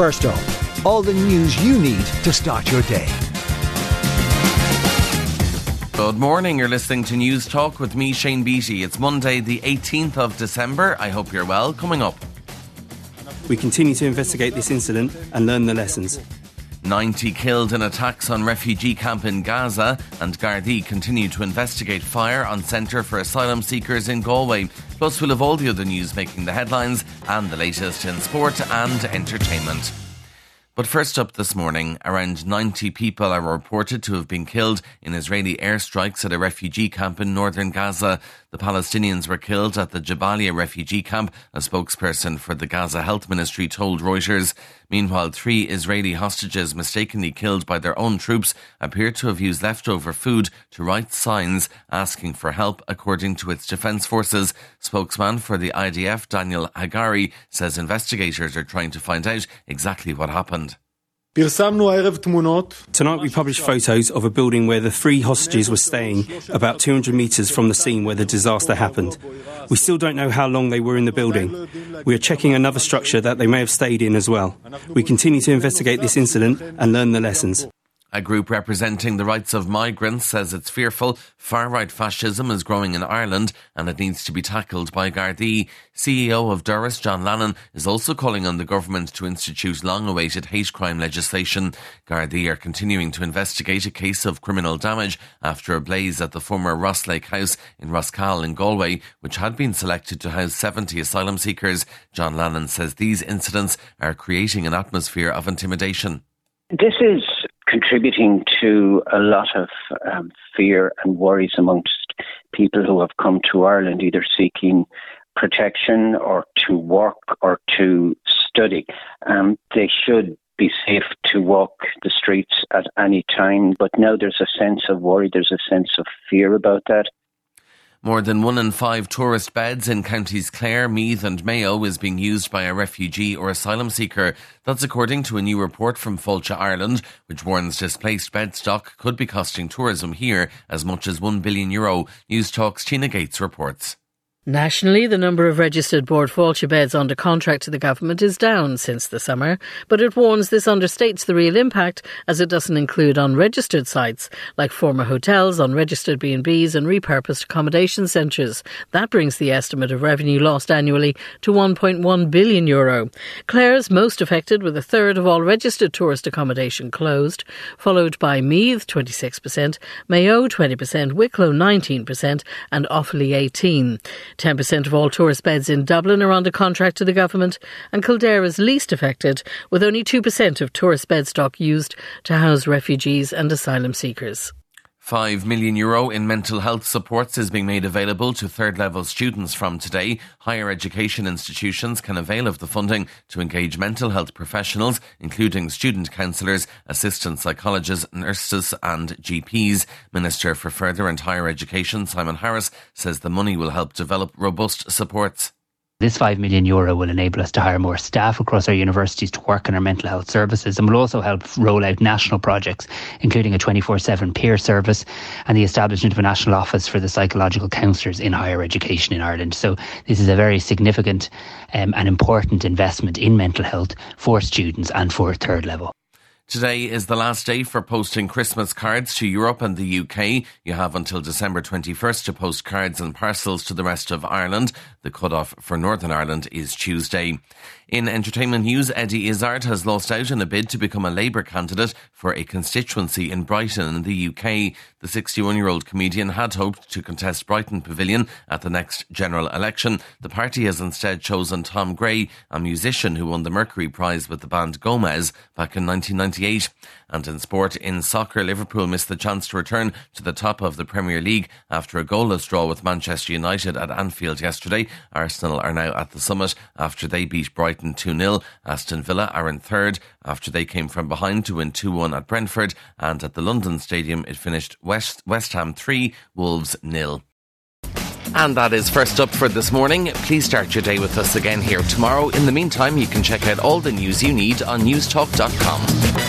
First up, all the news you need to start your day. Good morning. You're listening to Newstalk with me, Shane Beatty. It's Monday, the 18th of December. I hope you're well. Coming up. We continue to investigate this incident and learn the lessons. 90 killed in attacks on refugee camp in Gaza, and Gardaí continue to investigate fire on Centre for Asylum Seekers in Galway. Plus, we'll have all the other news making the headlines and the latest in sport and entertainment. But first up this morning, around 90 people are reported to have been killed in Israeli airstrikes at a refugee camp in northern Gaza. The Palestinians were killed at the Jabalia refugee camp, a spokesperson for the Gaza Health Ministry told Reuters. Meanwhile, three Israeli hostages mistakenly killed by their own troops appear to have used leftover food to write signs asking for help, according to its defense forces. Spokesman for the IDF, Daniel Hagari, says investigators are trying to find out exactly what happened. Tonight we published photos of a building where the three hostages were staying about 200 metres from the scene where the disaster happened. We still don't know how long they were in the building. We are checking another structure that they may have stayed in as well. We continue to investigate this incident and learn the lessons. A group representing the rights of migrants says it's fearful far right fascism is growing in Ireland and it needs to be tackled by Gardaí. CEO of Doras, John Lannon, is also calling on the government to institute long awaited hate crime legislation. Gardaí are continuing to investigate a case of criminal damage after a blaze at the former Ross Lake House in Rosscahill in Galway, which had been selected to house 70 asylum seekers. John Lannon says these incidents are creating an atmosphere of intimidation. This is contributing to a lot of um, fear and worries amongst people who have come to Ireland, either seeking protection or to work or to study. Um, they should be safe to walk the streets at any time, but now there's a sense of worry, there's a sense of fear about that. More than one in five tourist beds in counties Clare, Meath, and Mayo is being used by a refugee or asylum seeker. That's according to a new report from Fáilte Ireland, which warns displaced bed stock could be costing tourism here as much as 1 billion euro. Newstalk's Tina Gates reports. Nationally, the number of registered Bord Fáilte beds under contract to the government is down since the summer, but it warns this understates the real impact as it doesn't include unregistered sites like former hotels, unregistered B&Bs and repurposed accommodation centres. That brings the estimate of revenue lost annually to 1.1 billion euro. Clare's most affected with a third of all registered tourist accommodation closed, followed by Meath 26%, Mayo 20%, Wicklow 19% and Offaly 18. 10% of all tourist beds in Dublin are under contract to the government, and Kildare is least affected, with only 2% of tourist bed stock used to house refugees and asylum seekers. 5 million euro in mental health supports is being made available to third level students from today. Higher education institutions can avail of the funding to engage mental health professionals, including student counsellors, assistant psychologists, nurses, and GPs. Minister for Further and Higher Education, Simon Harris, says the money will help develop robust supports. This 5 million euro will enable us to hire more staff across our universities to work in our mental health services and will also help roll out national projects, including a 24 7 peer service and the establishment of a national office for the psychological counsellors in higher education in Ireland. So, this is a very significant um, and important investment in mental health for students and for third level. Today is the last day for posting Christmas cards to Europe and the UK. You have until December 21st to post cards and parcels to the rest of Ireland. The cut-off for Northern Ireland is Tuesday. In entertainment news, Eddie Izzard has lost out in a bid to become a Labour candidate for a constituency in Brighton in the UK. The 61 year old comedian had hoped to contest Brighton Pavilion at the next general election. The party has instead chosen Tom Gray, a musician who won the Mercury Prize with the band Gomez back in 1998. And in sport, in soccer, Liverpool missed the chance to return to the top of the Premier League after a goalless draw with Manchester United at Anfield yesterday. Arsenal are now at the summit after they beat Brighton 2 0. Aston Villa are in third after they came from behind to win 2 1 at Brentford. And at the London Stadium, it finished West, West Ham 3, Wolves nil. And that is first up for this morning. Please start your day with us again here tomorrow. In the meantime, you can check out all the news you need on newstalk.com.